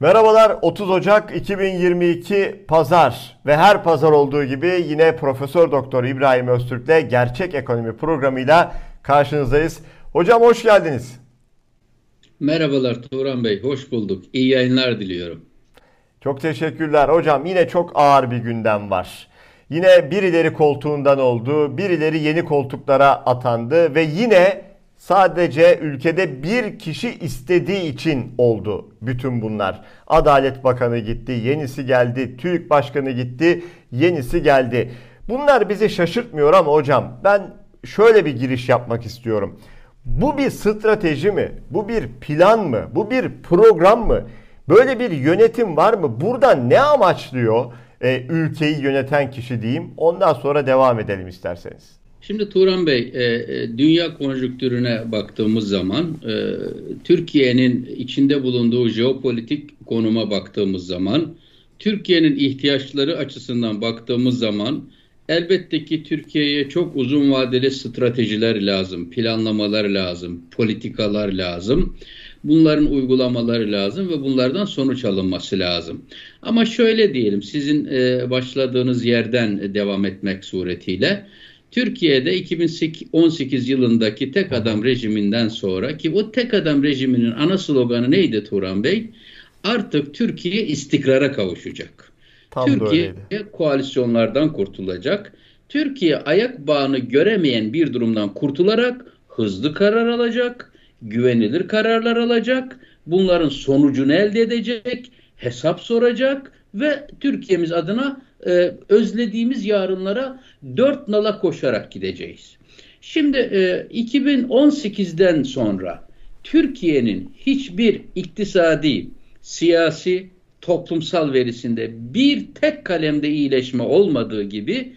Merhabalar 30 Ocak 2022 Pazar ve her pazar olduğu gibi yine Profesör Doktor İbrahim Öztürk'le Gerçek Ekonomi programıyla karşınızdayız. Hocam hoş geldiniz. Merhabalar Turan Bey, hoş bulduk. İyi yayınlar diliyorum. Çok teşekkürler hocam. Yine çok ağır bir gündem var. Yine birileri koltuğundan oldu, birileri yeni koltuklara atandı ve yine sadece ülkede bir kişi istediği için oldu bütün bunlar. Adalet Bakanı gitti, yenisi geldi, TÜİK Başkanı gitti, yenisi geldi. Bunlar bizi şaşırtmıyor ama hocam ben şöyle bir giriş yapmak istiyorum. Bu bir strateji mi? Bu bir plan mı? Bu bir program mı? Böyle bir yönetim var mı? Burada ne amaçlıyor e, ülkeyi yöneten kişi diyeyim. Ondan sonra devam edelim isterseniz. Şimdi Turan Bey, e, e, dünya konjüktürüne baktığımız zaman, e, Türkiye'nin içinde bulunduğu jeopolitik konuma baktığımız zaman, Türkiye'nin ihtiyaçları açısından baktığımız zaman, elbette ki Türkiye'ye çok uzun vadeli stratejiler lazım, planlamalar lazım, politikalar lazım. Bunların uygulamaları lazım ve bunlardan sonuç alınması lazım. Ama şöyle diyelim, sizin e, başladığınız yerden devam etmek suretiyle, Türkiye'de 2018 yılındaki tek adam rejiminden sonra ki o tek adam rejiminin ana sloganı neydi Turan Bey? Artık Türkiye istikrara kavuşacak. Tam Türkiye böyleydi. koalisyonlardan kurtulacak. Türkiye ayak bağını göremeyen bir durumdan kurtularak hızlı karar alacak, güvenilir kararlar alacak, bunların sonucunu elde edecek, hesap soracak ve Türkiye'miz adına e, özlediğimiz yarınlara dört nala koşarak gideceğiz. Şimdi e, 2018'den sonra Türkiye'nin hiçbir iktisadi, siyasi, toplumsal verisinde bir tek kalemde iyileşme olmadığı gibi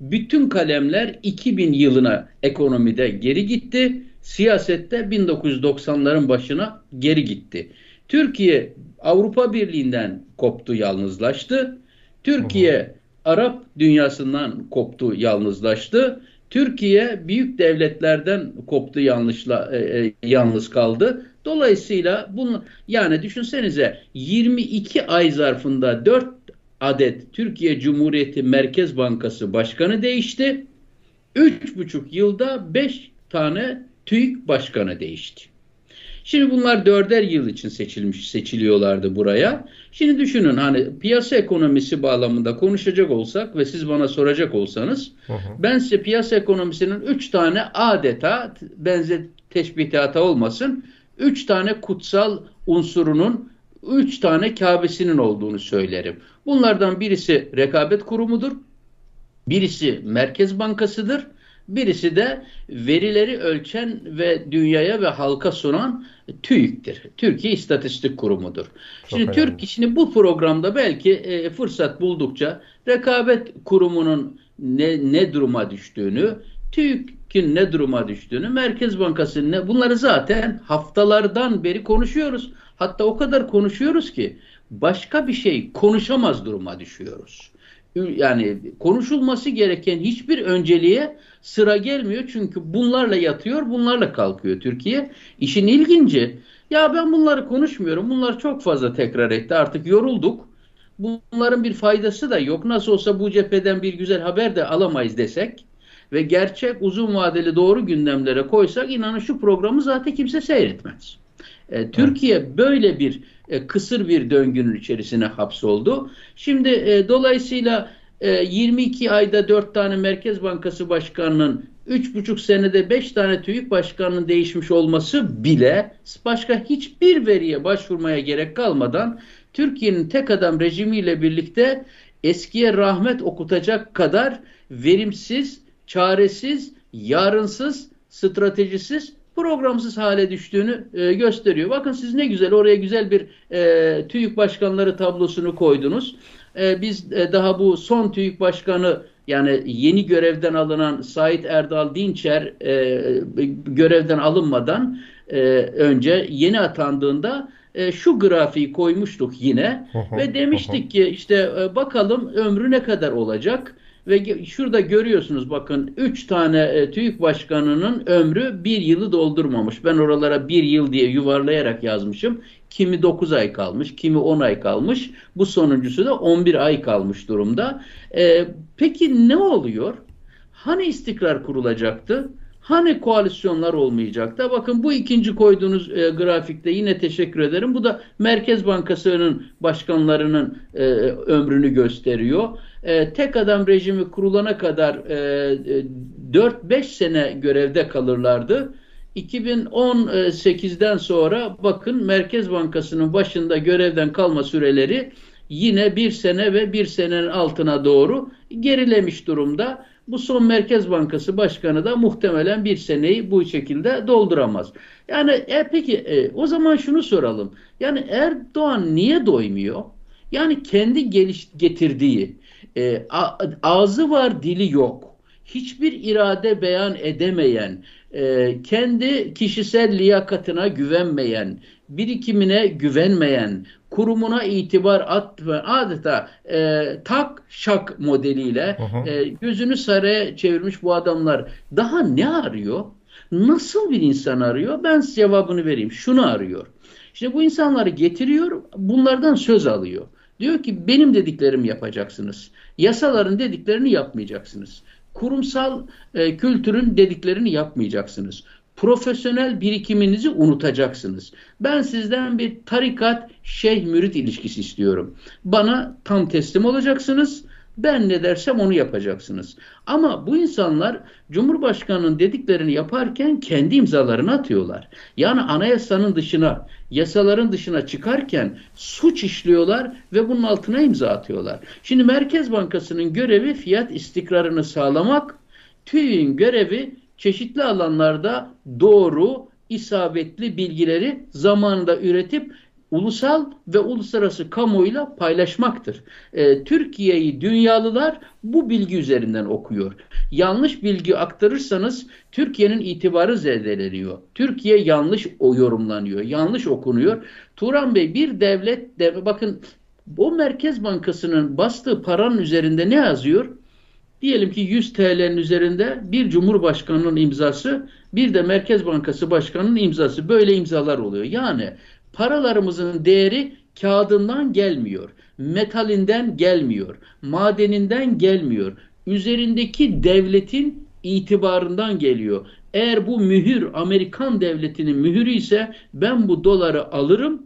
bütün kalemler 2000 yılına ekonomide geri gitti. Siyasette 1990'ların başına geri gitti. Türkiye Avrupa Birliği'nden koptu, yalnızlaştı. Türkiye Arap dünyasından koptu, yalnızlaştı. Türkiye büyük devletlerden koptu, yanlışla e, e, yalnız kaldı. Dolayısıyla bunu yani düşünsenize 22 ay zarfında 4 adet Türkiye Cumhuriyeti Merkez Bankası başkanı değişti. 3,5 yılda 5 tane TÜİK başkanı değişti. Şimdi bunlar dörder yıl için seçilmiş seçiliyorlardı buraya. Şimdi düşünün hani piyasa ekonomisi bağlamında konuşacak olsak ve siz bana soracak olsanız hı hı. ben size piyasa ekonomisinin üç tane adeta benzer teşbihata olmasın üç tane kutsal unsurunun üç tane kabesinin olduğunu söylerim. Bunlardan birisi rekabet kurumudur. Birisi Merkez Bankası'dır. Birisi de verileri ölçen ve dünyaya ve halka sunan TÜİK'tir. Türkiye İstatistik Kurumu'dur. Çok şimdi önemli. Türk şimdi bu programda belki e, fırsat buldukça rekabet kurumunun ne, ne duruma düştüğünü, TÜİK'in ne duruma düştüğünü, Merkez Bankası'nın ne bunları zaten haftalardan beri konuşuyoruz. Hatta o kadar konuşuyoruz ki başka bir şey konuşamaz duruma düşüyoruz yani konuşulması gereken hiçbir önceliğe sıra gelmiyor. Çünkü bunlarla yatıyor, bunlarla kalkıyor Türkiye. İşin ilginci ya ben bunları konuşmuyorum. Bunlar çok fazla tekrar etti. Artık yorulduk. Bunların bir faydası da yok. Nasıl olsa bu cepheden bir güzel haber de alamayız desek ve gerçek uzun vadeli doğru gündemlere koysak inanın şu programı zaten kimse seyretmez. E, Türkiye evet. böyle bir e, kısır bir döngünün içerisine hapsoldu. Şimdi e, dolayısıyla e, 22 ayda 4 tane Merkez Bankası Başkanı'nın 3,5 senede 5 tane TÜİK Başkanı'nın değişmiş olması bile başka hiçbir veriye başvurmaya gerek kalmadan Türkiye'nin tek adam rejimiyle birlikte eskiye rahmet okutacak kadar verimsiz, çaresiz, yarınsız, stratejisiz programsız hale düştüğünü e, gösteriyor. Bakın siz ne güzel oraya güzel bir e, TÜİK başkanları tablosunu koydunuz. E, biz e, daha bu son TÜİK başkanı yani yeni görevden alınan Sait Erdal Dinçer e, görevden alınmadan e, önce yeni atandığında e, şu grafiği koymuştuk yine ve demiştik ki işte e, bakalım ömrü ne kadar olacak? Ve şurada görüyorsunuz bakın 3 tane e, TÜİK başkanının ömrü bir yılı doldurmamış. Ben oralara bir yıl diye yuvarlayarak yazmışım. Kimi 9 ay kalmış, kimi 10 ay kalmış. Bu sonuncusu da 11 ay kalmış durumda. E, peki ne oluyor? Hani istikrar kurulacaktı? Hani koalisyonlar olmayacaktı? Bakın bu ikinci koyduğunuz e, grafikte yine teşekkür ederim. Bu da Merkez Bankası'nın başkanlarının e, ömrünü gösteriyor. E, tek adam rejimi kurulana kadar e, 4-5 e, sene görevde kalırlardı. 2018'den sonra bakın Merkez Bankası'nın başında görevden kalma süreleri yine bir sene ve bir senenin altına doğru gerilemiş durumda. Bu son Merkez Bankası Başkanı da muhtemelen bir seneyi bu şekilde dolduramaz. Yani e, peki e, o zaman şunu soralım. Yani Erdoğan niye doymuyor? Yani kendi geliş getirdiği e, ağzı var dili yok. Hiçbir irade beyan edemeyen, e, kendi kişisel liyakatına güvenmeyen, birikimine güvenmeyen, kurumuna itibar atmayan, adeta e, tak şak modeliyle hı hı. E, gözünü saraya çevirmiş bu adamlar daha ne arıyor? Nasıl bir insan arıyor? Ben size cevabını vereyim. Şunu arıyor. İşte bu insanları getiriyor, bunlardan söz alıyor. Diyor ki benim dediklerimi yapacaksınız. Yasaların dediklerini yapmayacaksınız. Kurumsal e, kültürün dediklerini yapmayacaksınız. Profesyonel birikiminizi unutacaksınız. Ben sizden bir tarikat şeyh mürit ilişkisi istiyorum. Bana tam teslim olacaksınız ben ne dersem onu yapacaksınız. Ama bu insanlar Cumhurbaşkanı'nın dediklerini yaparken kendi imzalarını atıyorlar. Yani anayasanın dışına, yasaların dışına çıkarken suç işliyorlar ve bunun altına imza atıyorlar. Şimdi Merkez Bankası'nın görevi fiyat istikrarını sağlamak, TÜİ'nin görevi çeşitli alanlarda doğru, isabetli bilgileri zamanında üretip ulusal ve uluslararası kamuoyuyla paylaşmaktır. E, Türkiye'yi dünyalılar bu bilgi üzerinden okuyor. Yanlış bilgi aktarırsanız Türkiye'nin itibarı zedeleniyor. Türkiye yanlış o yorumlanıyor, yanlış okunuyor. Turan Bey bir devlet, dev, bakın o Merkez Bankası'nın bastığı paranın üzerinde ne yazıyor? Diyelim ki 100 TL'nin üzerinde bir Cumhurbaşkanı'nın imzası, bir de Merkez Bankası Başkanı'nın imzası. Böyle imzalar oluyor. Yani Paralarımızın değeri kağıdından gelmiyor, metalinden gelmiyor, madeninden gelmiyor. Üzerindeki devletin itibarından geliyor. Eğer bu mühür Amerikan devletinin mühürü ise ben bu doları alırım,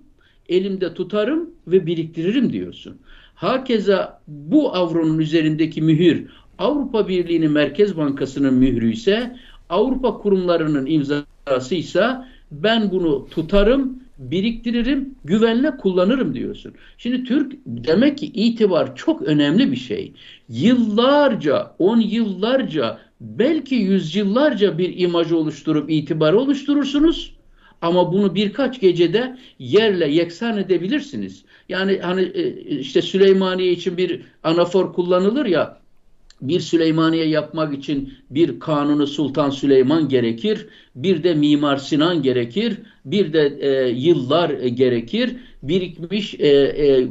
elimde tutarım ve biriktiririm diyorsun. Hakeza bu avronun üzerindeki mühür Avrupa Birliği'nin Merkez Bankası'nın mührü ise Avrupa kurumlarının imzası ise ben bunu tutarım biriktiririm, güvenle kullanırım diyorsun. Şimdi Türk demek ki itibar çok önemli bir şey. Yıllarca, on yıllarca, belki yüzyıllarca bir imaj oluşturup itibar oluşturursunuz. Ama bunu birkaç gecede yerle yeksan edebilirsiniz. Yani hani e, işte Süleymaniye için bir anafor kullanılır ya bir Süleymaniye yapmak için bir kanunu Sultan Süleyman gerekir, bir de Mimar Sinan gerekir, bir de e, yıllar gerekir, birikmiş e, e,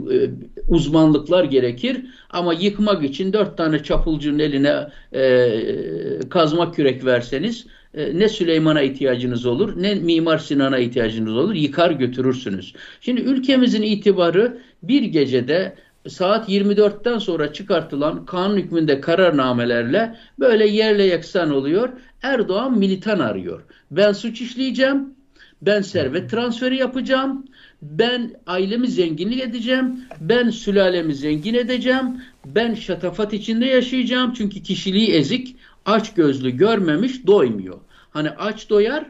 uzmanlıklar gerekir. Ama yıkmak için dört tane çapulcunun eline e, kazma kürek verseniz e, ne Süleyman'a ihtiyacınız olur, ne Mimar Sinan'a ihtiyacınız olur, yıkar götürürsünüz. Şimdi ülkemizin itibarı bir gecede saat 24'ten sonra çıkartılan kanun hükmünde kararnamelerle böyle yerle yeksan oluyor. Erdoğan militan arıyor. Ben suç işleyeceğim, ben servet transferi yapacağım, ben ailemi zenginlik edeceğim, ben sülalemi zengin edeceğim, ben şatafat içinde yaşayacağım çünkü kişiliği ezik, aç gözlü görmemiş doymuyor. Hani aç doyar,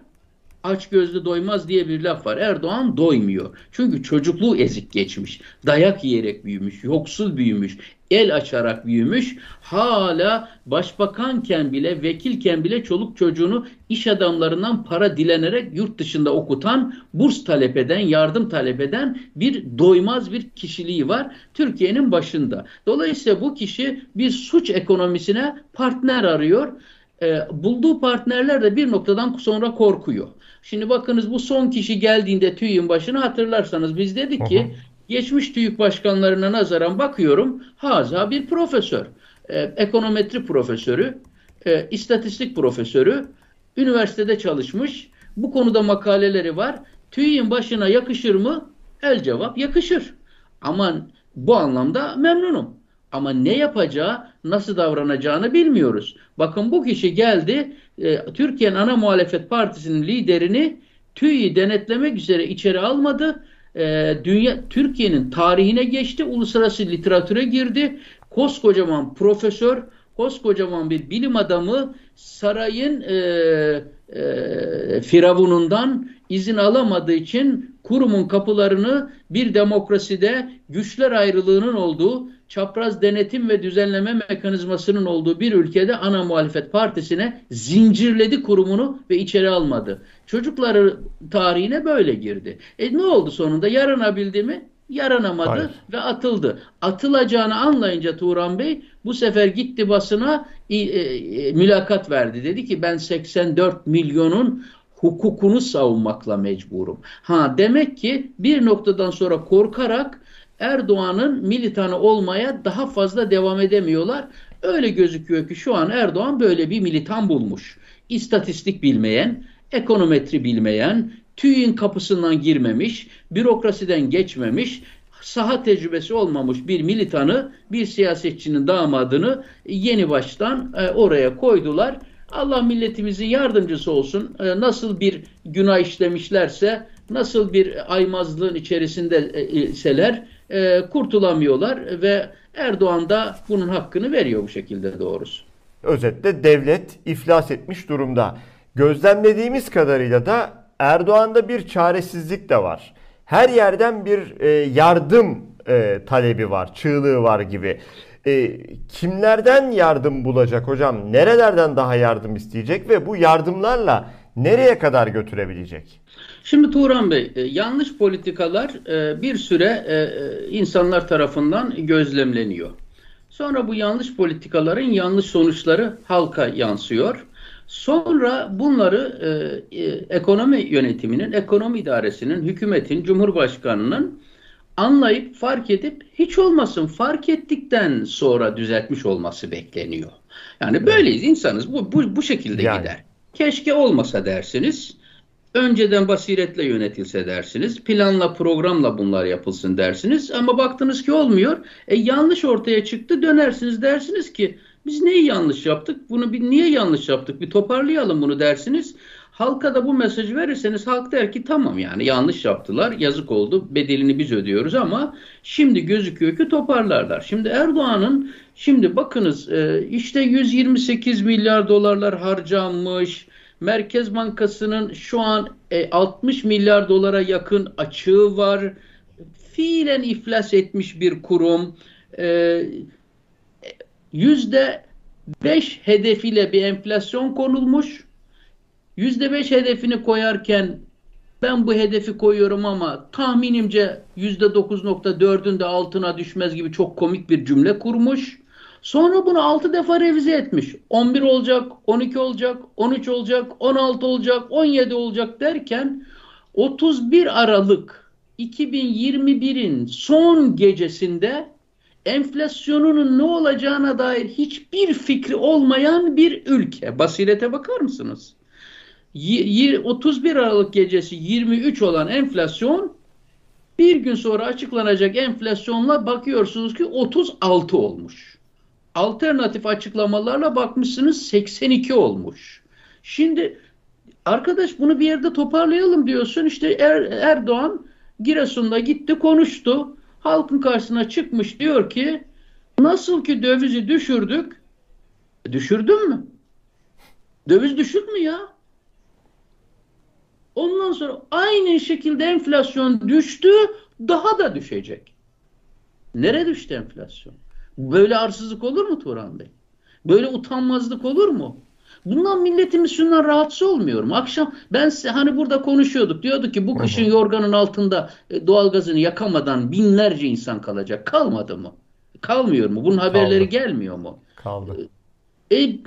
aç gözlü doymaz diye bir laf var. Erdoğan doymuyor. Çünkü çocukluğu ezik geçmiş. Dayak yiyerek büyümüş, yoksul büyümüş, el açarak büyümüş. Hala başbakanken bile, vekilken bile çoluk çocuğunu iş adamlarından para dilenerek yurt dışında okutan, burs talep eden, yardım talep eden bir doymaz bir kişiliği var Türkiye'nin başında. Dolayısıyla bu kişi bir suç ekonomisine partner arıyor. E, bulduğu partnerler de bir noktadan sonra korkuyor. Şimdi bakınız bu son kişi geldiğinde TÜİK'in başına hatırlarsanız biz dedik ki geçmiş TÜİK başkanlarına nazaran bakıyorum haza bir profesör. E, ekonometri profesörü, e, istatistik profesörü, üniversitede çalışmış. Bu konuda makaleleri var. TÜİK'in başına yakışır mı? El cevap yakışır. Ama bu anlamda memnunum. Ama ne yapacağı, nasıl davranacağını bilmiyoruz. Bakın bu kişi geldi, e, Türkiye'nin ana muhalefet partisinin liderini TÜİ'yi denetlemek üzere içeri almadı. E, dünya Türkiye'nin tarihine geçti, uluslararası literatüre girdi. Koskocaman profesör, koskocaman bir bilim adamı sarayın e, e, firavunundan izin alamadığı için kurumun kapılarını bir demokraside güçler ayrılığının olduğu, çapraz denetim ve düzenleme mekanizmasının olduğu bir ülkede ana muhalefet partisine zincirledi kurumunu ve içeri almadı. Çocukları tarihine böyle girdi. E ne oldu sonunda? Yaranabildi mi? Yaranamadı Hayır. ve atıldı. Atılacağını anlayınca Turan Bey bu sefer gitti basına e, e, mülakat verdi. Dedi ki ben 84 milyonun hukukunu savunmakla mecburum. Ha demek ki bir noktadan sonra korkarak Erdoğan'ın militanı olmaya daha fazla devam edemiyorlar. Öyle gözüküyor ki şu an Erdoğan böyle bir militan bulmuş. İstatistik bilmeyen, ekonometri bilmeyen, TÜİ'nin kapısından girmemiş, bürokrasiden geçmemiş, saha tecrübesi olmamış bir militanı, bir siyasetçinin damadını yeni baştan e, oraya koydular. Allah milletimizin yardımcısı olsun. E, nasıl bir günah işlemişlerse, nasıl bir aymazlığın içerisinde e, kurtulamıyorlar ve Erdoğan da bunun hakkını veriyor bu şekilde doğrusu. Özetle devlet iflas etmiş durumda. Gözlemlediğimiz kadarıyla da Erdoğan'da bir çaresizlik de var. Her yerden bir e, yardım e, talebi var, çığlığı var gibi. E, kimlerden yardım bulacak hocam? Nerelerden daha yardım isteyecek ve bu yardımlarla nereye kadar götürebilecek? Şimdi Turan Bey, e, yanlış politikalar e, bir süre e, insanlar tarafından gözlemleniyor. Sonra bu yanlış politikaların yanlış sonuçları halka yansıyor. Sonra bunları e, e, ekonomi yönetiminin, ekonomi idaresinin, hükümetin, cumhurbaşkanının anlayıp fark edip hiç olmasın fark ettikten sonra düzeltmiş olması bekleniyor. Yani böyleyiz insanız. Bu bu, bu şekilde yani. gider. Keşke olmasa dersiniz. Önceden basiretle yönetilse dersiniz. Planla programla bunlar yapılsın dersiniz. Ama baktınız ki olmuyor. E yanlış ortaya çıktı dönersiniz dersiniz ki biz neyi yanlış yaptık? Bunu bir niye yanlış yaptık? Bir toparlayalım bunu dersiniz. Halka da bu mesajı verirseniz halk der ki tamam yani yanlış yaptılar, yazık oldu, bedelini biz ödüyoruz ama şimdi gözüküyor ki toparlarlar. Şimdi Erdoğan'ın şimdi bakınız e, işte 128 milyar dolarlar harcanmış. Merkez Bankası'nın şu an 60 e, milyar dolara yakın açığı var. Fiilen iflas etmiş bir kurum. E, yüzde beş hedefiyle bir enflasyon konulmuş. Yüzde beş hedefini koyarken ben bu hedefi koyuyorum ama tahminimce yüzde dokuz nokta dördün de altına düşmez gibi çok komik bir cümle kurmuş. Sonra bunu 6 defa revize etmiş. 11 olacak, 12 olacak, 13 olacak, 16 olacak, 17 olacak derken 31 Aralık 2021'in son gecesinde enflasyonunun ne olacağına dair hiçbir fikri olmayan bir ülke. Basirete bakar mısınız? 31 Aralık gecesi 23 olan enflasyon bir gün sonra açıklanacak enflasyonla bakıyorsunuz ki 36 olmuş. Alternatif açıklamalarla bakmışsınız 82 olmuş. Şimdi arkadaş bunu bir yerde toparlayalım diyorsun. İşte er, Erdoğan Giresun'da gitti konuştu halkın karşısına çıkmış diyor ki nasıl ki dövizi düşürdük düşürdün mü? Döviz düşür mü ya? Ondan sonra aynı şekilde enflasyon düştü daha da düşecek. Nere düştü enflasyon? Böyle arsızlık olur mu Turan Bey? Böyle utanmazlık olur mu? Bundan milletimiz şundan rahatsız olmuyor mu? Akşam ben hani burada konuşuyorduk. Diyorduk ki bu kışın yorganın altında e, doğalgazını yakamadan binlerce insan kalacak. Kalmadı mı? Kalmıyor mu? Bunun haberleri Kaldı. gelmiyor mu? Kaldı. E, e,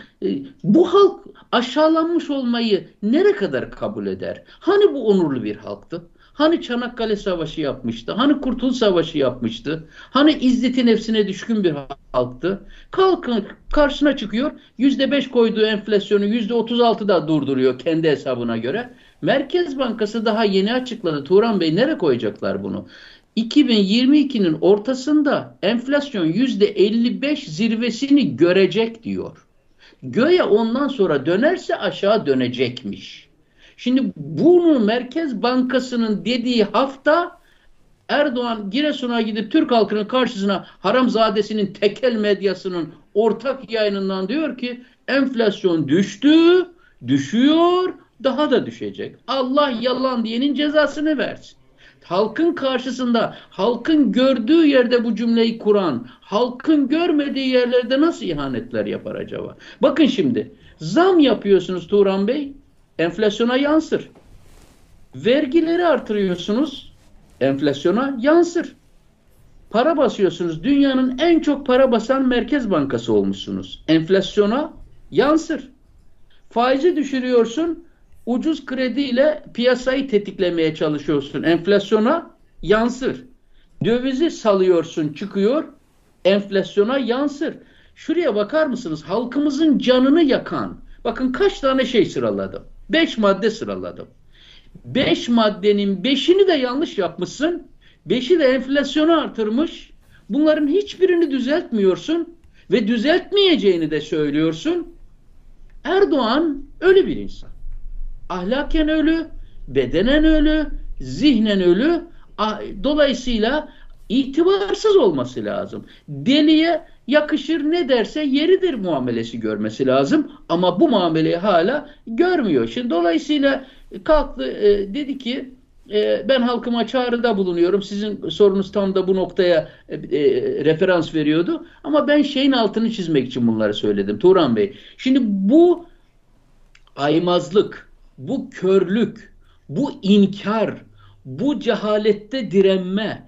bu halk aşağılanmış olmayı nere kadar kabul eder? Hani bu onurlu bir halktı? Hani Çanakkale Savaşı yapmıştı? Hani Kurtuluş Savaşı yapmıştı? Hani izzeti nefsine düşkün bir halktı? Kalkın karşısına çıkıyor. Yüzde beş koyduğu enflasyonu yüzde otuz altıda durduruyor kendi hesabına göre. Merkez Bankası daha yeni açıkladı. Turan Bey nereye koyacaklar bunu? 2022'nin ortasında enflasyon %55 zirvesini görecek diyor. Göğe ondan sonra dönerse aşağı dönecekmiş. Şimdi bunu Merkez Bankası'nın dediği hafta Erdoğan Giresun'a gidip Türk halkının karşısına haramzadesinin tekel medyasının ortak yayınından diyor ki enflasyon düştü, düşüyor, daha da düşecek. Allah yalan diyenin cezasını versin halkın karşısında, halkın gördüğü yerde bu cümleyi kuran, halkın görmediği yerlerde nasıl ihanetler yapar acaba? Bakın şimdi, zam yapıyorsunuz Turan Bey, enflasyona yansır. Vergileri artırıyorsunuz, enflasyona yansır. Para basıyorsunuz, dünyanın en çok para basan merkez bankası olmuşsunuz. Enflasyona yansır. Faizi düşürüyorsun, ucuz krediyle piyasayı tetiklemeye çalışıyorsun. Enflasyona yansır. Dövizi salıyorsun çıkıyor. Enflasyona yansır. Şuraya bakar mısınız? Halkımızın canını yakan. Bakın kaç tane şey sıraladım. Beş madde sıraladım. Beş maddenin beşini de yanlış yapmışsın. Beşi de enflasyonu artırmış. Bunların hiçbirini düzeltmiyorsun. Ve düzeltmeyeceğini de söylüyorsun. Erdoğan öyle bir insan ahlaken ölü, bedenen ölü, zihnen ölü. Dolayısıyla itibarsız olması lazım. Deliye yakışır ne derse yeridir muamelesi görmesi lazım. Ama bu muameleyi hala görmüyor. Şimdi dolayısıyla kalktı e, dedi ki e, ben halkıma çağrıda bulunuyorum. Sizin sorunuz tam da bu noktaya e, e, referans veriyordu. Ama ben şeyin altını çizmek için bunları söyledim Turan Bey. Şimdi bu aymazlık, bu körlük, bu inkar, bu cehalette direnme,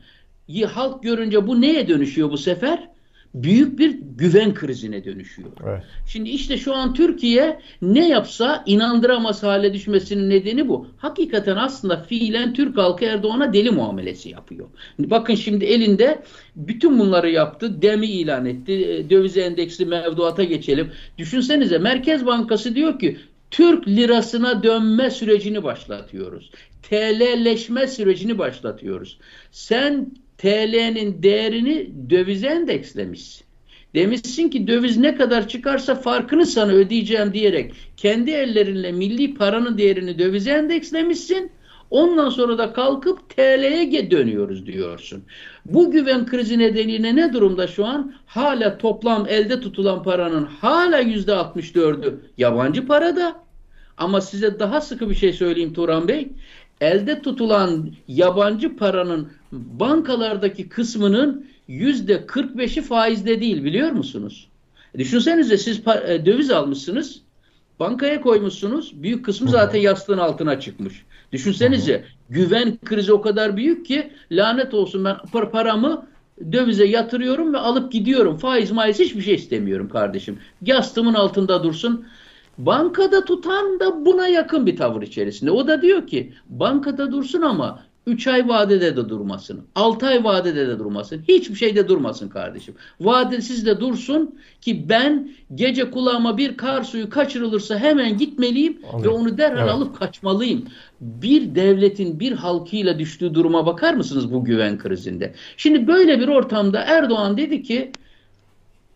halk görünce bu neye dönüşüyor bu sefer? Büyük bir güven krizine dönüşüyor. Evet. Şimdi işte şu an Türkiye ne yapsa inandıramaz hale düşmesinin nedeni bu. Hakikaten aslında fiilen Türk halkı Erdoğan'a deli muamelesi yapıyor. Bakın şimdi elinde bütün bunları yaptı. Demi ilan etti. Döviz endeksli mevduata geçelim. Düşünsenize Merkez Bankası diyor ki Türk lirasına dönme sürecini başlatıyoruz. TL'leşme sürecini başlatıyoruz. Sen TL'nin değerini dövize endekslemişsin. Demişsin ki döviz ne kadar çıkarsa farkını sana ödeyeceğim diyerek kendi ellerinle milli paranın değerini dövize endekslemişsin. Ondan sonra da kalkıp TL'ye dönüyoruz diyorsun. Bu güven krizi nedeniyle ne durumda şu an? Hala toplam elde tutulan paranın hala yüzde 64'ü yabancı parada. Ama size daha sıkı bir şey söyleyeyim Turan Bey. Elde tutulan yabancı paranın bankalardaki kısmının yüzde 45'i faizde değil biliyor musunuz? Düşünsenize siz e, döviz almışsınız. Bankaya koymuşsunuz. Büyük kısmı zaten yastığın altına çıkmış. Düşünsenize güven krizi o kadar büyük ki lanet olsun ben paramı dövize yatırıyorum ve alıp gidiyorum. Faiz maiz hiçbir şey istemiyorum kardeşim. Yastığımın altında dursun. Bankada tutan da buna yakın bir tavır içerisinde. O da diyor ki bankada dursun ama 3 ay vadede de durmasın. 6 ay vadede de durmasın. Hiçbir şeyde durmasın kardeşim. Vadesiz de dursun ki ben gece kulağıma bir kar suyu kaçırılırsa hemen gitmeliyim Anladım. ve onu derhal evet. alıp kaçmalıyım. Bir devletin bir halkıyla düştüğü duruma bakar mısınız bu güven krizinde? Şimdi böyle bir ortamda Erdoğan dedi ki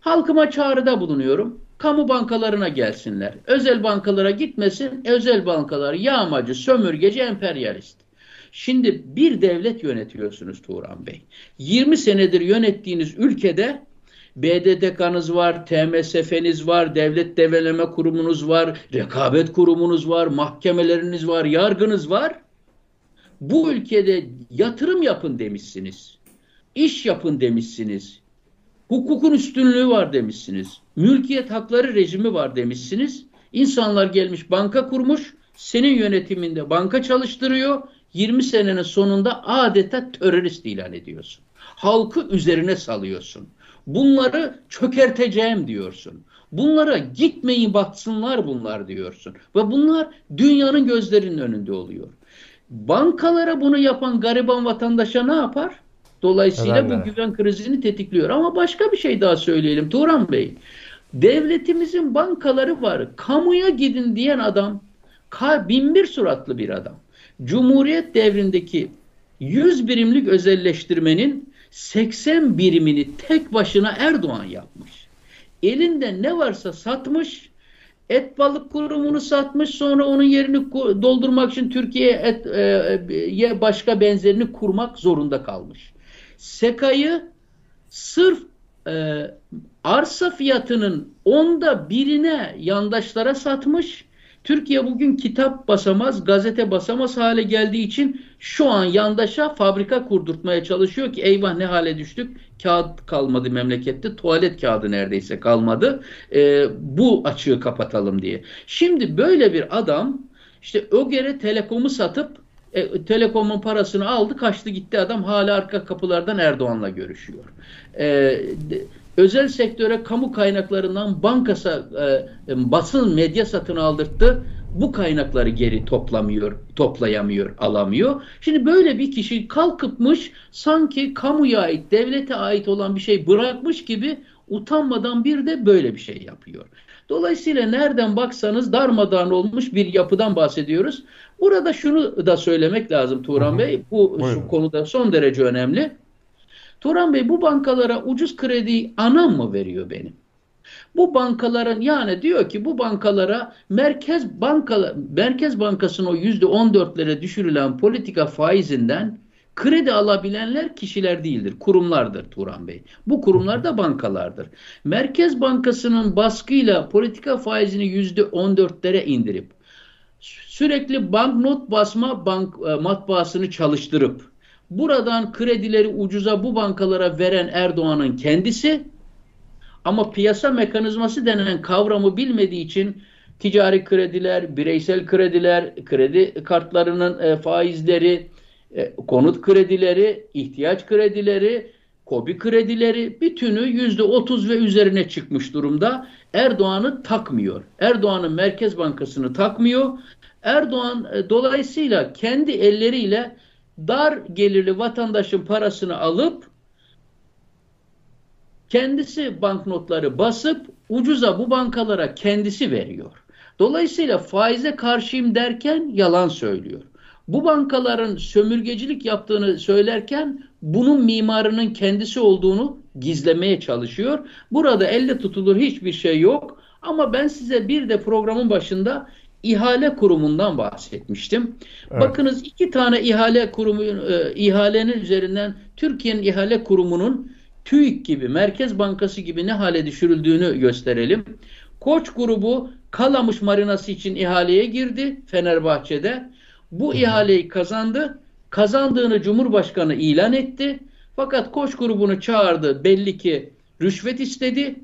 halkıma çağrıda bulunuyorum kamu bankalarına gelsinler. Özel bankalara gitmesin. Özel bankalar yağmacı, sömürgeci, emperyalist. Şimdi bir devlet yönetiyorsunuz Turan Bey. 20 senedir yönettiğiniz ülkede BDDK'nız var, TMSF'niz var, Devlet Develeme Kurumunuz var, Rekabet Kurumunuz var, mahkemeleriniz var, yargınız var. Bu ülkede yatırım yapın demişsiniz. İş yapın demişsiniz. Hukukun üstünlüğü var demişsiniz. Mülkiyet hakları rejimi var demişsiniz. İnsanlar gelmiş banka kurmuş. Senin yönetiminde banka çalıştırıyor. 20 senenin sonunda adeta terörist ilan ediyorsun. Halkı üzerine salıyorsun. Bunları çökerteceğim diyorsun. Bunlara gitmeyin baksınlar bunlar diyorsun. Ve bunlar dünyanın gözlerinin önünde oluyor. Bankalara bunu yapan gariban vatandaşa ne yapar? Dolayısıyla Efendim? bu güven krizini tetikliyor. Ama başka bir şey daha söyleyelim Turan Bey. Devletimizin bankaları var. Kamuya gidin diyen adam binbir suratlı bir adam. Cumhuriyet devrindeki 100 birimlik özelleştirmenin 80 birimini tek başına Erdoğan yapmış. Elinde ne varsa satmış, et balık kurumunu satmış, sonra onun yerini doldurmak için Türkiye et, e, başka benzerini kurmak zorunda kalmış. Sekayı sırf e, arsa fiyatının onda birine yandaşlara satmış, Türkiye bugün kitap basamaz, gazete basamaz hale geldiği için şu an yandaşa fabrika kurdurtmaya çalışıyor ki eyvah ne hale düştük. Kağıt kalmadı memlekette, tuvalet kağıdı neredeyse kalmadı. E, bu açığı kapatalım diye. Şimdi böyle bir adam işte Öger'e telekomu satıp e, telekomun parasını aldı kaçtı gitti adam hala arka kapılardan Erdoğan'la görüşüyor. E, özel sektöre kamu kaynaklarından bankasa e, basın medya satın aldırttı. Bu kaynakları geri toplamıyor, toplayamıyor, alamıyor. Şimdi böyle bir kişi kalkıpmış sanki kamuya ait, devlete ait olan bir şey bırakmış gibi utanmadan bir de böyle bir şey yapıyor. Dolayısıyla nereden baksanız darmadağın olmuş bir yapıdan bahsediyoruz. Burada şunu da söylemek lazım Turan Bey. Bu şu konuda son derece önemli. Turan Bey bu bankalara ucuz krediyi anam mı veriyor benim? Bu bankaların yani diyor ki bu bankalara Merkez Banka Merkez Bankası'nın o yüzde on dörtlere düşürülen politika faizinden kredi alabilenler kişiler değildir, kurumlardır Turan Bey. Bu kurumlar da bankalardır. Merkez Bankası'nın baskıyla politika faizini yüzde on dörtlere indirip sürekli banknot basma bank e, matbaasını çalıştırıp buradan kredileri ucuza bu bankalara veren Erdoğan'ın kendisi ama piyasa mekanizması denen kavramı bilmediği için ticari krediler, bireysel krediler, kredi kartlarının e, faizleri, e, konut kredileri, ihtiyaç kredileri, kobi kredileri bütünü yüzde otuz ve üzerine çıkmış durumda. Erdoğan'ı takmıyor. Erdoğan'ın Merkez Bankası'nı takmıyor. Erdoğan e, dolayısıyla kendi elleriyle dar gelirli vatandaşın parasını alıp kendisi banknotları basıp ucuza bu bankalara kendisi veriyor. Dolayısıyla faize karşıyım derken yalan söylüyor. Bu bankaların sömürgecilik yaptığını söylerken bunun mimarının kendisi olduğunu gizlemeye çalışıyor. Burada elle tutulur hiçbir şey yok. Ama ben size bir de programın başında ihale kurumundan bahsetmiştim. Evet. Bakınız iki tane ihale kurumu e, ihalenin üzerinden Türkiye'nin ihale kurumunun TÜİK gibi, Merkez Bankası gibi ne hale düşürüldüğünü gösterelim. Koç grubu Kalamış Marinası için ihaleye girdi Fenerbahçe'de. Bu ihaleyi kazandı. Kazandığını Cumhurbaşkanı ilan etti. Fakat Koç grubunu çağırdı. Belli ki rüşvet istedi.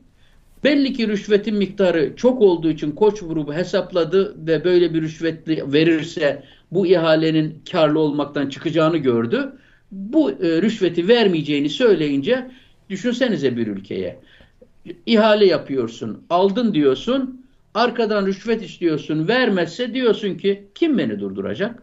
Belli ki rüşvetin miktarı çok olduğu için Koç grubu hesapladı ve böyle bir rüşvetli verirse bu ihalenin karlı olmaktan çıkacağını gördü. Bu e, rüşveti vermeyeceğini söyleyince düşünsenize bir ülkeye. ihale yapıyorsun, aldın diyorsun, arkadan rüşvet istiyorsun, vermezse diyorsun ki kim beni durduracak?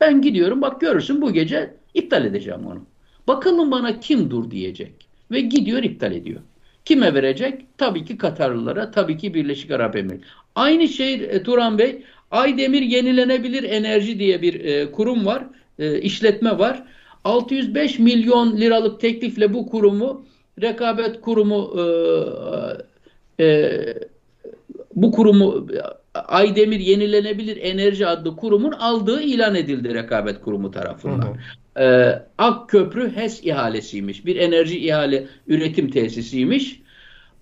Ben gidiyorum bak görürsün bu gece iptal edeceğim onu. Bakalım bana kim dur diyecek. Ve gidiyor iptal ediyor. Kime verecek? Tabii ki Katarlılara, tabii ki Birleşik Arap Emirlikleri. Aynı şey e, Turan Bey, Aydemir Yenilenebilir Enerji diye bir e, kurum var, e, işletme var. 605 milyon liralık teklifle bu kurumu, rekabet kurumu e, e, bu kurumu Aydemir Yenilenebilir Enerji adlı kurumun aldığı ilan edildi rekabet kurumu tarafından. Hı hı e, Akköprü HES ihalesiymiş. Bir enerji ihale üretim tesisiymiş.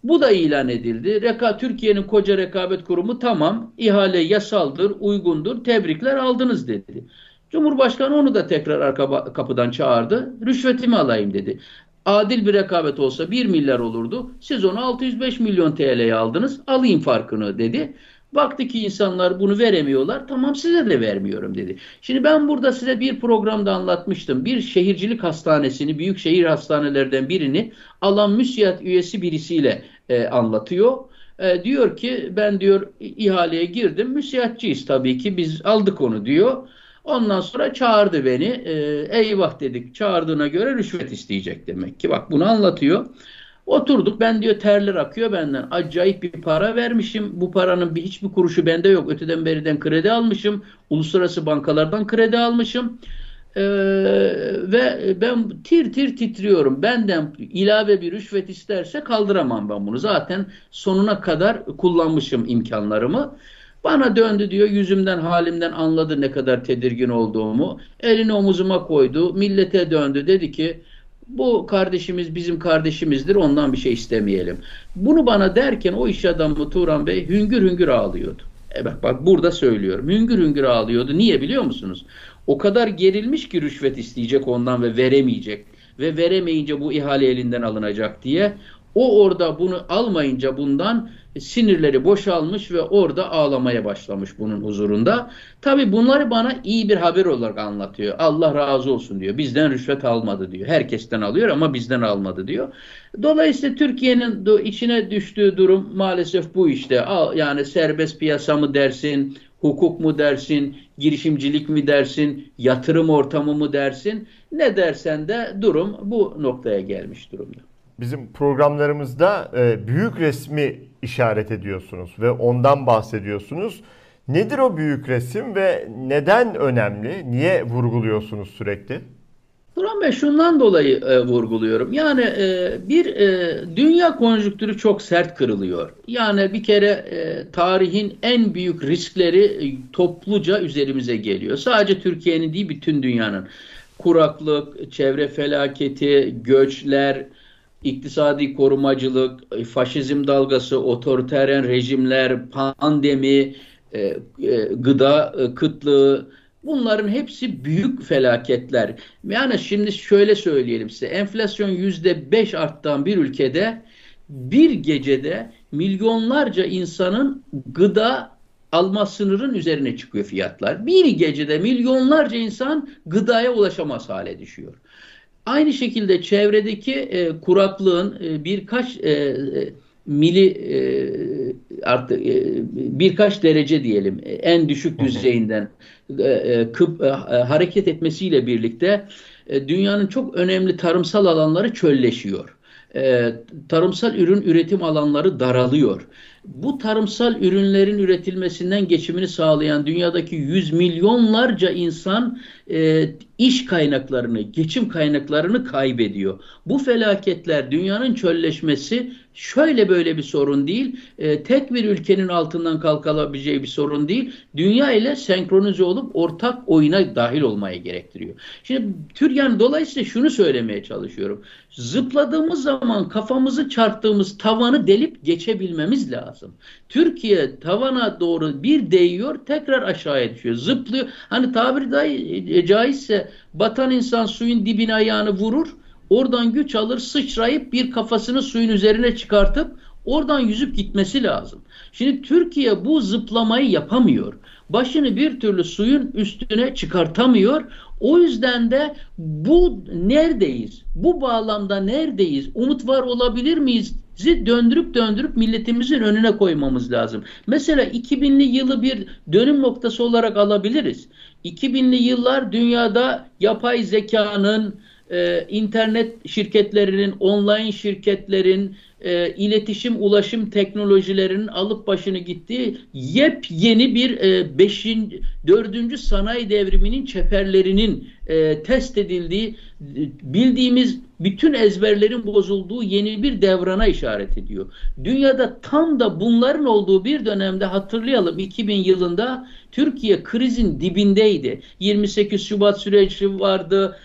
Bu da ilan edildi. Reka Türkiye'nin koca rekabet kurumu tamam ihale yasaldır, uygundur, tebrikler aldınız dedi. Cumhurbaşkanı onu da tekrar arka kapıdan çağırdı. Rüşvetimi alayım dedi. Adil bir rekabet olsa 1 milyar olurdu. Siz onu 605 milyon TL'ye aldınız. Alayım farkını dedi. Baktı ki insanlar bunu veremiyorlar. Tamam size de vermiyorum dedi. Şimdi ben burada size bir programda anlatmıştım. Bir şehircilik hastanesini, büyük şehir hastanelerden birini alan müsiyat üyesi birisiyle e, anlatıyor. E, diyor ki ben diyor ihaleye girdim. Müsiyatçıyız tabii ki biz aldık onu diyor. Ondan sonra çağırdı beni. E, eyvah dedik. Çağırdığına göre rüşvet isteyecek demek ki. Bak bunu anlatıyor. Oturduk ben diyor terler akıyor benden. Acayip bir para vermişim. Bu paranın bir hiçbir kuruşu bende yok. Öteden beriden kredi almışım. Uluslararası bankalardan kredi almışım. Ee, ve ben tir tir titriyorum. Benden ilave bir rüşvet isterse kaldıramam ben bunu. Zaten sonuna kadar kullanmışım imkanlarımı. Bana döndü diyor yüzümden halimden anladı ne kadar tedirgin olduğumu. Elini omuzuma koydu. Millete döndü dedi ki bu kardeşimiz bizim kardeşimizdir ondan bir şey istemeyelim. Bunu bana derken o iş adamı Turan Bey hüngür hüngür ağlıyordu. Evet bak burada söylüyorum. Hüngür hüngür ağlıyordu. Niye biliyor musunuz? O kadar gerilmiş ki rüşvet isteyecek ondan ve veremeyecek. Ve veremeyince bu ihale elinden alınacak diye. O orada bunu almayınca bundan sinirleri boşalmış ve orada ağlamaya başlamış bunun huzurunda. Tabi bunları bana iyi bir haber olarak anlatıyor. Allah razı olsun diyor. Bizden rüşvet almadı diyor. Herkesten alıyor ama bizden almadı diyor. Dolayısıyla Türkiye'nin içine düştüğü durum maalesef bu işte. Yani serbest piyasa mı dersin, hukuk mu dersin, girişimcilik mi dersin, yatırım ortamı mı dersin? Ne dersen de durum bu noktaya gelmiş durumda bizim programlarımızda e, büyük resmi işaret ediyorsunuz ve ondan bahsediyorsunuz. Nedir o büyük resim ve neden önemli? Niye vurguluyorsunuz sürekli? Duran Bey şundan dolayı e, vurguluyorum. Yani e, bir e, dünya konjüktürü çok sert kırılıyor. Yani bir kere e, tarihin en büyük riskleri e, topluca üzerimize geliyor. Sadece Türkiye'nin değil bütün dünyanın. Kuraklık, çevre felaketi, göçler, iktisadi korumacılık, faşizm dalgası, otoriter rejimler, pandemi, e, e, gıda e, kıtlığı bunların hepsi büyük felaketler. Yani şimdi şöyle söyleyelim size enflasyon yüzde beş arttan bir ülkede bir gecede milyonlarca insanın gıda alma sınırın üzerine çıkıyor fiyatlar. Bir gecede milyonlarca insan gıdaya ulaşamaz hale düşüyor. Aynı şekilde çevredeki e, kuraklığın e, birkaç e, e mili e, artık e, birkaç derece diyelim e, en düşük düzeyinden e, e, kıp, e, hareket etmesiyle birlikte e, dünyanın çok önemli tarımsal alanları çölleşiyor. E, tarımsal ürün üretim alanları daralıyor bu tarımsal ürünlerin üretilmesinden geçimini sağlayan dünyadaki yüz milyonlarca insan e, iş kaynaklarını, geçim kaynaklarını kaybediyor. Bu felaketler, dünyanın çölleşmesi şöyle böyle bir sorun değil. E, tek bir ülkenin altından kalkabileceği bir sorun değil. Dünya ile senkronize olup ortak oyuna dahil olmaya gerektiriyor. Şimdi Türkiye'nin dolayısıyla şunu söylemeye çalışıyorum. Zıpladığımız zaman kafamızı çarptığımız tavanı delip geçebilmemiz lazım. Türkiye tavana doğru bir değiyor tekrar aşağıya düşüyor. Zıplıyor. Hani tabiri dahi caizse batan insan suyun dibine ayağını vurur Oradan güç alır sıçrayıp bir kafasını suyun üzerine çıkartıp oradan yüzüp gitmesi lazım. Şimdi Türkiye bu zıplamayı yapamıyor. Başını bir türlü suyun üstüne çıkartamıyor. O yüzden de bu neredeyiz? Bu bağlamda neredeyiz? Umut var olabilir miyiz? döndürüp döndürüp milletimizin önüne koymamız lazım. Mesela 2000'li yılı bir dönüm noktası olarak alabiliriz. 2000'li yıllar dünyada yapay zekanın, e, internet şirketlerinin, online şirketlerin, e, iletişim ulaşım teknolojilerinin alıp başını gittiği yepyeni bir e, beşin, dördüncü sanayi devriminin çeperlerinin e, test edildiği, bildiğimiz bütün ezberlerin bozulduğu yeni bir devrana işaret ediyor. Dünyada tam da bunların olduğu bir dönemde hatırlayalım 2000 yılında Türkiye krizin dibindeydi. 28 Şubat süreci vardı.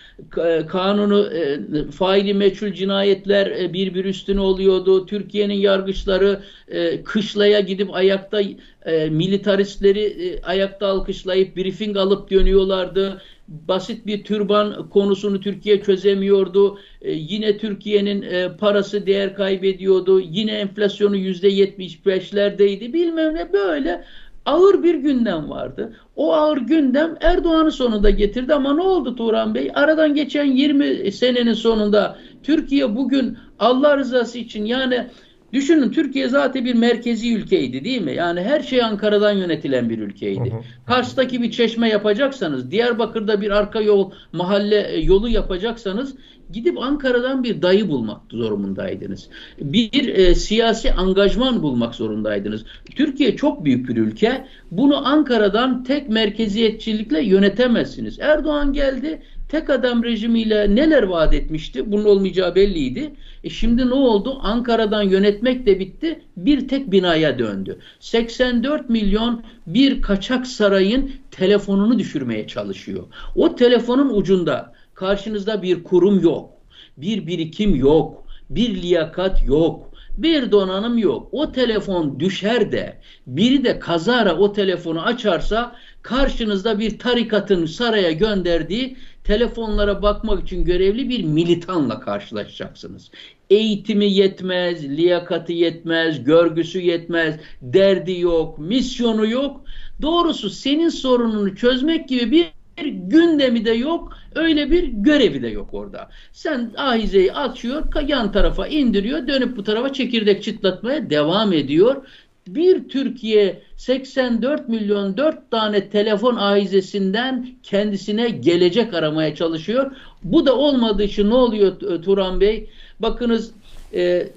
Kanunu e, faili meçhul cinayetler e, bir bir üstüne oluyordu. Türkiye'nin yargıçları e, kışlaya gidip ayakta e, militaristleri e, ayakta alkışlayıp briefing alıp dönüyorlardı basit bir türban konusunu Türkiye çözemiyordu. E, yine Türkiye'nin e, parası değer kaybediyordu. Yine enflasyonu yüzde yetmiş beşlerdeydi. Bilmem ne böyle ağır bir gündem vardı. O ağır gündem Erdoğan'ı sonunda getirdi ama ne oldu Turan Bey? Aradan geçen 20 senenin sonunda Türkiye bugün Allah rızası için yani Düşünün Türkiye zaten bir merkezi ülkeydi değil mi? Yani her şey Ankara'dan yönetilen bir ülkeydi. Hı hı. Kars'taki bir çeşme yapacaksanız, Diyarbakır'da bir arka yol, mahalle e, yolu yapacaksanız gidip Ankara'dan bir dayı bulmak zorumundaydınız. Bir e, siyasi angajman bulmak zorundaydınız. Türkiye çok büyük bir ülke. Bunu Ankara'dan tek merkeziyetçilikle yönetemezsiniz. Erdoğan geldi tek adam rejimiyle neler vaat etmişti? Bunun olmayacağı belliydi. E şimdi ne oldu? Ankara'dan yönetmek de bitti. Bir tek binaya döndü. 84 milyon bir kaçak sarayın telefonunu düşürmeye çalışıyor. O telefonun ucunda karşınızda bir kurum yok. Bir birikim yok. Bir liyakat yok. Bir donanım yok. O telefon düşer de biri de kazara o telefonu açarsa karşınızda bir tarikatın saraya gönderdiği telefonlara bakmak için görevli bir militanla karşılaşacaksınız. Eğitimi yetmez, liyakati yetmez, görgüsü yetmez, derdi yok, misyonu yok. Doğrusu senin sorununu çözmek gibi bir gündemi de yok, öyle bir görevi de yok orada. Sen ahizeyi açıyor, yan tarafa indiriyor, dönüp bu tarafa çekirdek çıtlatmaya devam ediyor bir Türkiye 84 milyon 4 tane telefon ahizesinden kendisine gelecek aramaya çalışıyor. Bu da olmadığı için ne oluyor Turan Bey? Bakınız e,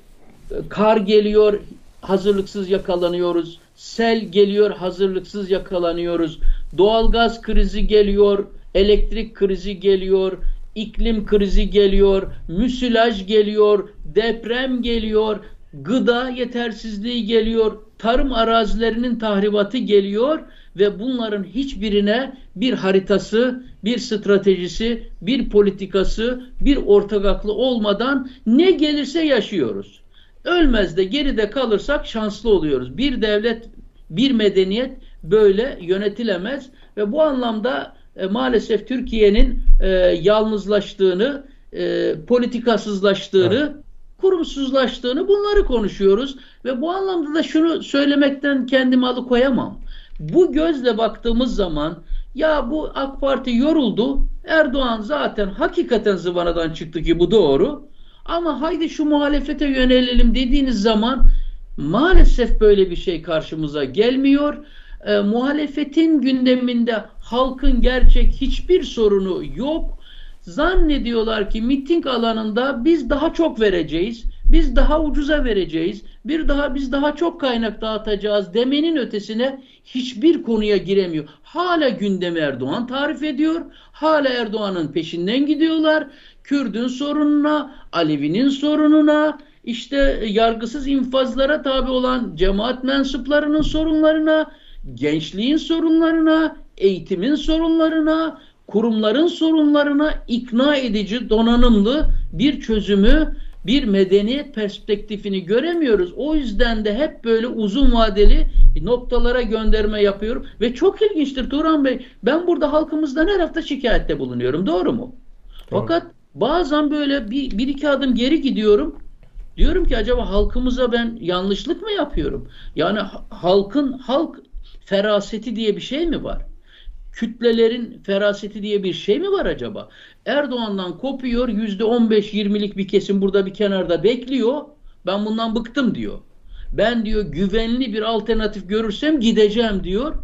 kar geliyor hazırlıksız yakalanıyoruz. Sel geliyor hazırlıksız yakalanıyoruz. Doğalgaz krizi geliyor, elektrik krizi geliyor, iklim krizi geliyor, müsilaj geliyor, deprem geliyor, gıda yetersizliği geliyor, tarım arazilerinin tahribatı geliyor ve bunların hiçbirine bir haritası, bir stratejisi, bir politikası, bir ortak aklı olmadan ne gelirse yaşıyoruz. Ölmez de geride kalırsak şanslı oluyoruz. Bir devlet, bir medeniyet böyle yönetilemez ve bu anlamda e, maalesef Türkiye'nin e, yalnızlaştığını, e, politikasızlaştığını evet kurumsuzlaştığını bunları konuşuyoruz ve bu anlamda da şunu söylemekten kendimi alıkoyamam. Bu gözle baktığımız zaman ya bu AK Parti yoruldu. Erdoğan zaten hakikaten zıvanadan çıktı ki bu doğru. Ama haydi şu muhalefete yönelelim dediğiniz zaman maalesef böyle bir şey karşımıza gelmiyor. E, muhalefetin gündeminde halkın gerçek hiçbir sorunu yok zannediyorlar ki miting alanında biz daha çok vereceğiz, biz daha ucuza vereceğiz, bir daha biz daha çok kaynak dağıtacağız demenin ötesine hiçbir konuya giremiyor. Hala gündemi Erdoğan tarif ediyor, hala Erdoğan'ın peşinden gidiyorlar. Kürdün sorununa, Alevi'nin sorununa, işte yargısız infazlara tabi olan cemaat mensuplarının sorunlarına, gençliğin sorunlarına, eğitimin sorunlarına, kurumların sorunlarına ikna edici, donanımlı bir çözümü, bir medeniyet perspektifini göremiyoruz. O yüzden de hep böyle uzun vadeli noktalara gönderme yapıyorum. Ve çok ilginçtir Turan Bey. Ben burada halkımızdan her hafta şikayette bulunuyorum. Doğru mu? Doğru. Fakat bazen böyle bir, bir iki adım geri gidiyorum. Diyorum ki acaba halkımıza ben yanlışlık mı yapıyorum? Yani halkın halk feraseti diye bir şey mi var? Kütlelerin feraseti diye bir şey mi var acaba? Erdoğan'dan kopuyor yüzde 15-20'lik bir kesim burada bir kenarda bekliyor. Ben bundan bıktım diyor. Ben diyor güvenli bir alternatif görürsem gideceğim diyor.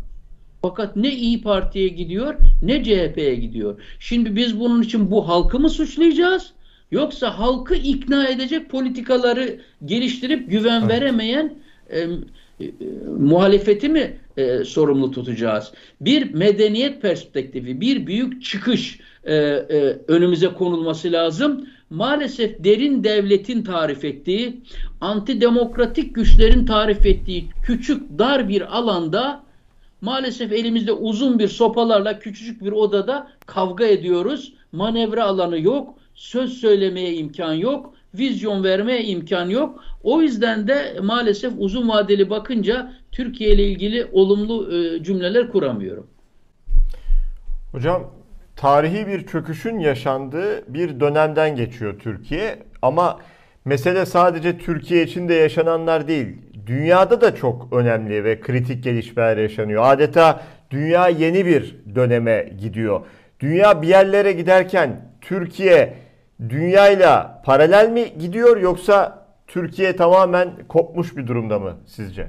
Fakat ne İyi Parti'ye gidiyor ne CHP'ye gidiyor. Şimdi biz bunun için bu halkı mı suçlayacağız? Yoksa halkı ikna edecek politikaları geliştirip güven evet. veremeyen e, muhalefeti mi e, sorumlu tutacağız. Bir medeniyet perspektifi, bir büyük çıkış e, e, önümüze konulması lazım. Maalesef derin devletin tarif ettiği, antidemokratik güçlerin tarif ettiği küçük dar bir alanda maalesef elimizde uzun bir sopalarla küçücük bir odada kavga ediyoruz. Manevra alanı yok, söz söylemeye imkan yok vizyon vermeye imkan yok. O yüzden de maalesef uzun vadeli bakınca Türkiye ile ilgili olumlu e, cümleler kuramıyorum. Hocam tarihi bir çöküşün yaşandığı bir dönemden geçiyor Türkiye ama mesele sadece Türkiye için de yaşananlar değil. Dünyada da çok önemli ve kritik gelişmeler yaşanıyor. Adeta dünya yeni bir döneme gidiyor. Dünya bir yerlere giderken Türkiye dünyayla paralel mi gidiyor yoksa Türkiye tamamen kopmuş bir durumda mı sizce?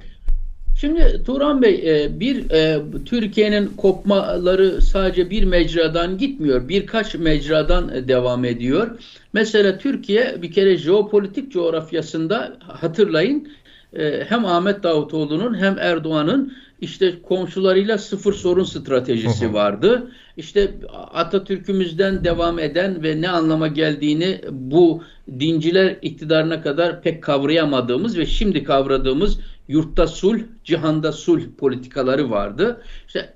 Şimdi Turan Bey e, bir e, Türkiye'nin kopmaları sadece bir mecradan gitmiyor. Birkaç mecradan devam ediyor. Mesela Türkiye bir kere jeopolitik coğrafyasında hatırlayın e, hem Ahmet Davutoğlu'nun hem Erdoğan'ın işte komşularıyla sıfır sorun stratejisi vardı. İşte Atatürk'ümüzden devam eden ve ne anlama geldiğini bu dinciler iktidarına kadar pek kavrayamadığımız ve şimdi kavradığımız yurtta sulh, cihanda sulh politikaları vardı. İşte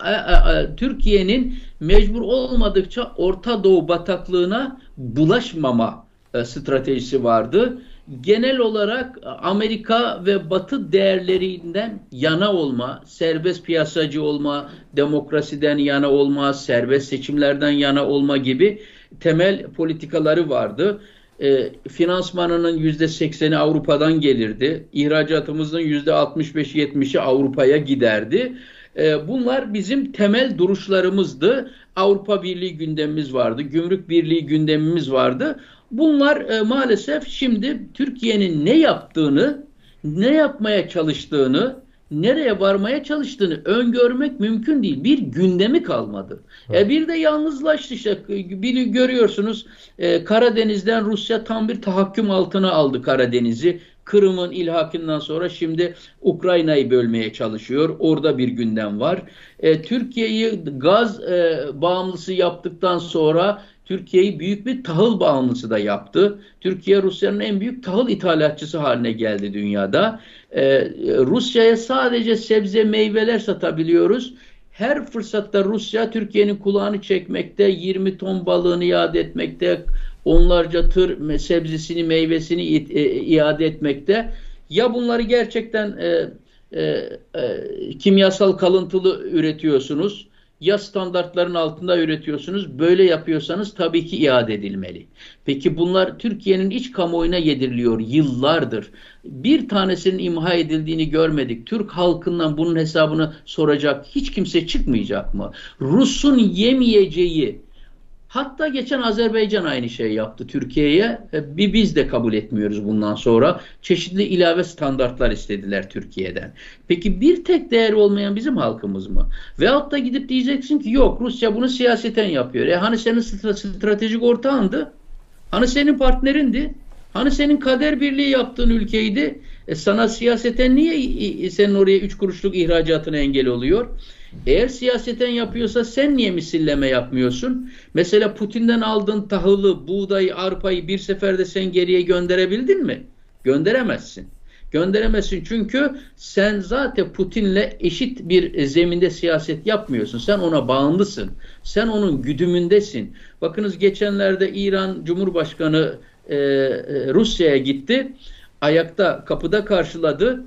Türkiye'nin mecbur olmadıkça Orta Doğu bataklığına bulaşmama e, stratejisi vardı genel olarak Amerika ve Batı değerlerinden yana olma, serbest piyasacı olma, demokrasiden yana olma, serbest seçimlerden yana olma gibi temel politikaları vardı. E, finansmanının yüzde sekseni Avrupa'dan gelirdi. İhracatımızın yüzde 65-70'i Avrupa'ya giderdi. E, bunlar bizim temel duruşlarımızdı. Avrupa Birliği gündemimiz vardı, Gümrük Birliği gündemimiz vardı. Bunlar e, maalesef şimdi Türkiye'nin ne yaptığını, ne yapmaya çalıştığını, nereye varmaya çalıştığını öngörmek mümkün değil. Bir gündemi kalmadı. Evet. E bir de yalnızlaştı işte. Bir görüyorsunuz e, Karadeniz'den Rusya tam bir tahakküm altına aldı Karadeniz'i. Kırım'ın ilhakından sonra şimdi Ukrayna'yı bölmeye çalışıyor. Orada bir gündem var. E, Türkiye'yi gaz e, bağımlısı yaptıktan sonra Türkiye'yi büyük bir tahıl bağımlısı da yaptı. Türkiye Rusya'nın en büyük tahıl ithalatçısı haline geldi dünyada. Ee, Rusya'ya sadece sebze meyveler satabiliyoruz. Her fırsatta Rusya Türkiye'nin kulağını çekmekte, 20 ton balığını iade etmekte, onlarca tır sebzesini, meyvesini e, iade etmekte. Ya bunları gerçekten e, e, e, kimyasal kalıntılı üretiyorsunuz ya standartların altında üretiyorsunuz. Böyle yapıyorsanız tabii ki iade edilmeli. Peki bunlar Türkiye'nin iç kamuoyuna yediriliyor yıllardır. Bir tanesinin imha edildiğini görmedik. Türk halkından bunun hesabını soracak hiç kimse çıkmayacak mı? Rus'un yemeyeceği Hatta geçen Azerbaycan aynı şey yaptı Türkiye'ye. E, bir biz de kabul etmiyoruz bundan sonra. Çeşitli ilave standartlar istediler Türkiye'den. Peki bir tek değer olmayan bizim halkımız mı? Veyahut da gidip diyeceksin ki yok Rusya bunu siyaseten yapıyor. E hani senin stratejik ortağındı? Hani senin partnerindi? Hani senin kader birliği yaptığın ülkeydi? E sana siyaseten niye senin oraya üç kuruşluk ihracatına engel oluyor? Eğer siyaseten yapıyorsa sen niye misilleme yapmıyorsun? Mesela Putin'den aldığın tahılı, buğdayı, arpayı bir seferde sen geriye gönderebildin mi? Gönderemezsin. Gönderemezsin çünkü sen zaten Putin'le eşit bir zeminde siyaset yapmıyorsun. Sen ona bağımlısın. Sen onun güdümündesin. Bakınız geçenlerde İran Cumhurbaşkanı e, e, Rusya'ya gitti. Ayakta kapıda karşıladı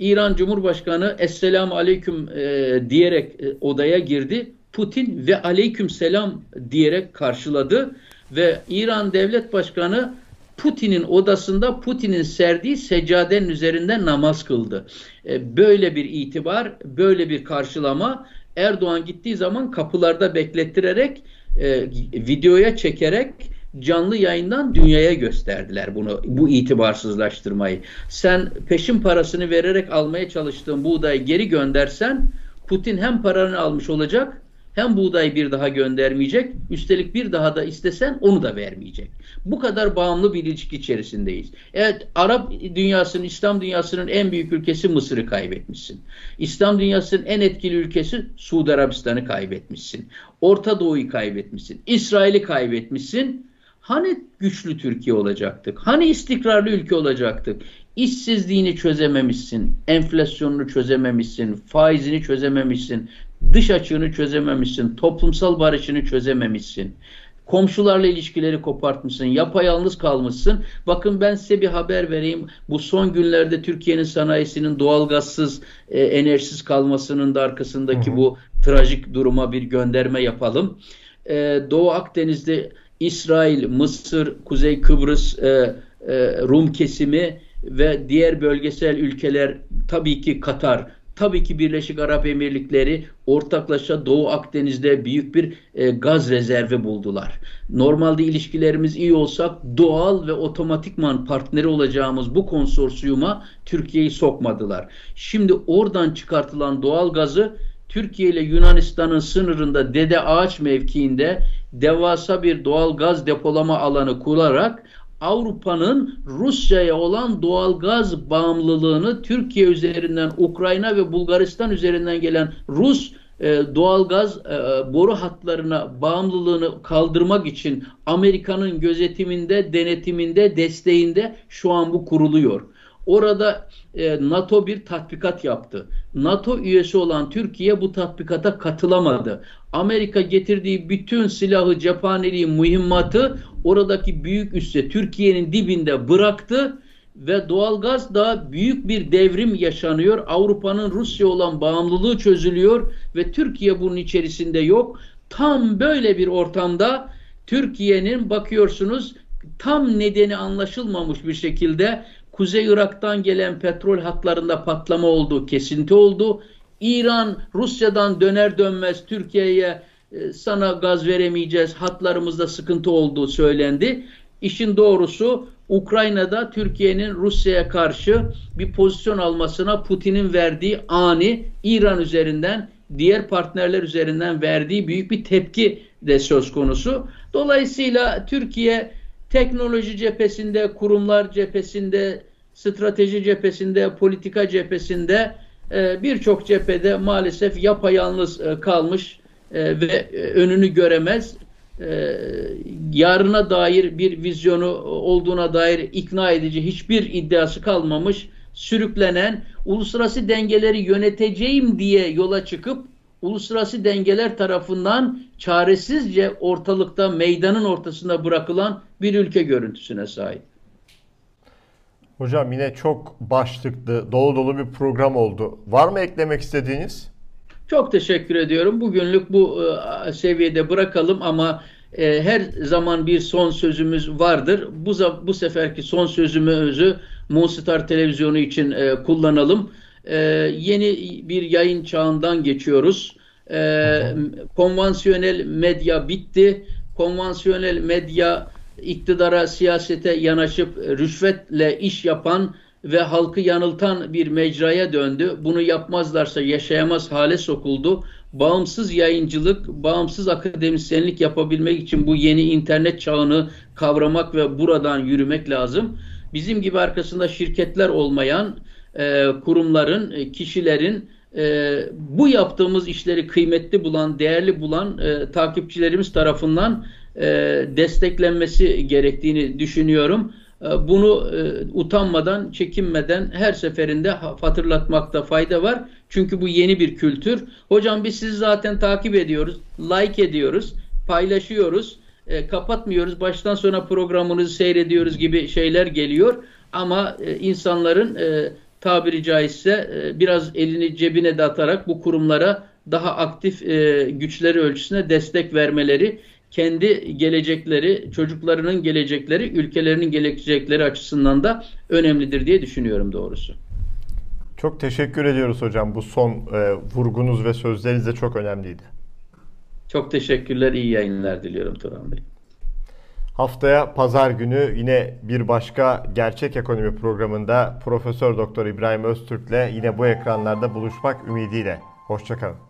İran Cumhurbaşkanı Esselamu Aleyküm e, diyerek e, odaya girdi. Putin ve Aleyküm Selam diyerek karşıladı ve İran Devlet Başkanı Putin'in odasında Putin'in serdiği seccadenin üzerinde namaz kıldı. E, böyle bir itibar, böyle bir karşılama Erdoğan gittiği zaman kapılarda beklettirerek, e, videoya çekerek canlı yayından dünyaya gösterdiler bunu bu itibarsızlaştırmayı. Sen peşin parasını vererek almaya çalıştığın buğdayı geri göndersen Putin hem paranı almış olacak hem buğdayı bir daha göndermeyecek. Üstelik bir daha da istesen onu da vermeyecek. Bu kadar bağımlı bir ilişki içerisindeyiz. Evet Arap dünyasının, İslam dünyasının en büyük ülkesi Mısır'ı kaybetmişsin. İslam dünyasının en etkili ülkesi Suudi Arabistan'ı kaybetmişsin. Orta Doğu'yu kaybetmişsin. İsrail'i kaybetmişsin. Hani güçlü Türkiye olacaktık? Hani istikrarlı ülke olacaktık? İşsizliğini çözememişsin, enflasyonunu çözememişsin, faizini çözememişsin, dış açığını çözememişsin, toplumsal barışını çözememişsin. Komşularla ilişkileri kopartmışsın, yapayalnız kalmışsın. Bakın ben size bir haber vereyim. Bu son günlerde Türkiye'nin sanayisinin doğalgazsız, e, enerjisiz kalmasının da arkasındaki hı hı. bu trajik duruma bir gönderme yapalım. E, Doğu Akdeniz'de İsrail, Mısır, Kuzey Kıbrıs, e, e, Rum kesimi ve diğer bölgesel ülkeler tabii ki Katar Tabii ki Birleşik Arap Emirlikleri ortaklaşa Doğu Akdeniz'de büyük bir e, gaz rezervi buldular. Normalde ilişkilerimiz iyi olsak doğal ve otomatikman partneri olacağımız bu konsorsiyuma Türkiye'yi sokmadılar. Şimdi oradan çıkartılan doğal gazı Türkiye ile Yunanistan'ın sınırında Dede Ağaç mevkiinde devasa bir doğal gaz depolama alanı kurarak Avrupa'nın Rusya'ya olan doğal gaz bağımlılığını Türkiye üzerinden Ukrayna ve Bulgaristan üzerinden gelen Rus e, doğalgaz e, boru hatlarına bağımlılığını kaldırmak için Amerika'nın gözetiminde, denetiminde, desteğinde şu an bu kuruluyor. Orada e, NATO bir tatbikat yaptı. NATO üyesi olan Türkiye bu tatbikata katılamadı. Amerika getirdiği bütün silahı, cephaneliği, mühimmatı oradaki büyük üsse Türkiye'nin dibinde bıraktı ve doğalgaz da büyük bir devrim yaşanıyor. Avrupa'nın Rusya olan bağımlılığı çözülüyor ve Türkiye bunun içerisinde yok. Tam böyle bir ortamda Türkiye'nin bakıyorsunuz tam nedeni anlaşılmamış bir şekilde Kuzey Irak'tan gelen petrol hatlarında patlama oldu, kesinti oldu. İran Rusya'dan döner dönmez Türkiye'ye e, sana gaz veremeyeceğiz, hatlarımızda sıkıntı olduğu söylendi. İşin doğrusu Ukrayna'da Türkiye'nin Rusya'ya karşı bir pozisyon almasına Putin'in verdiği ani İran üzerinden diğer partnerler üzerinden verdiği büyük bir tepki de söz konusu. Dolayısıyla Türkiye teknoloji cephesinde, kurumlar cephesinde, strateji cephesinde, politika cephesinde e, birçok cephede maalesef yapayalnız e, kalmış e, ve önünü göremez. Yarına dair bir vizyonu olduğuna dair ikna edici hiçbir iddiası kalmamış, sürüklenen, uluslararası dengeleri yöneteceğim diye yola çıkıp uluslararası dengeler tarafından çaresizce ortalıkta meydanın ortasında bırakılan bir ülke görüntüsüne sahip. Hocam yine çok başlıklı, dolu dolu bir program oldu. Var mı eklemek istediğiniz? Çok teşekkür ediyorum. Bugünlük bu e, seviyede bırakalım ama e, her zaman bir son sözümüz vardır. Bu bu seferki son sözümüzü Moonstar Televizyonu için e, kullanalım. Yeni bir yayın çağından geçiyoruz. Konvansiyonel medya bitti. Konvansiyonel medya iktidara, siyasete yanaşıp rüşvetle iş yapan ve halkı yanıltan bir mecraya döndü. Bunu yapmazlarsa yaşayamaz hale sokuldu. Bağımsız yayıncılık, bağımsız akademisyenlik yapabilmek için bu yeni internet çağını kavramak ve buradan yürümek lazım. Bizim gibi arkasında şirketler olmayan e, kurumların, e, kişilerin e, bu yaptığımız işleri kıymetli bulan, değerli bulan e, takipçilerimiz tarafından e, desteklenmesi gerektiğini düşünüyorum. E, bunu e, utanmadan, çekinmeden her seferinde hatırlatmakta fayda var. Çünkü bu yeni bir kültür. Hocam biz sizi zaten takip ediyoruz, like ediyoruz, paylaşıyoruz, e, kapatmıyoruz. Baştan sona programınızı seyrediyoruz gibi şeyler geliyor. Ama e, insanların e, tabiri caizse e, biraz elini cebine de atarak bu kurumlara daha aktif e, güçleri ölçüsüne destek vermeleri kendi gelecekleri, çocuklarının gelecekleri, ülkelerinin gelecekleri açısından da önemlidir diye düşünüyorum doğrusu. Çok teşekkür ediyoruz hocam. Bu son e, vurgunuz ve sözleriniz de çok önemliydi. Çok teşekkürler, iyi yayınlar diliyorum Turan Bey. Haftaya pazar günü yine bir başka gerçek ekonomi programında Profesör Doktor İbrahim Öztürk'le yine bu ekranlarda buluşmak ümidiyle. Hoşçakalın.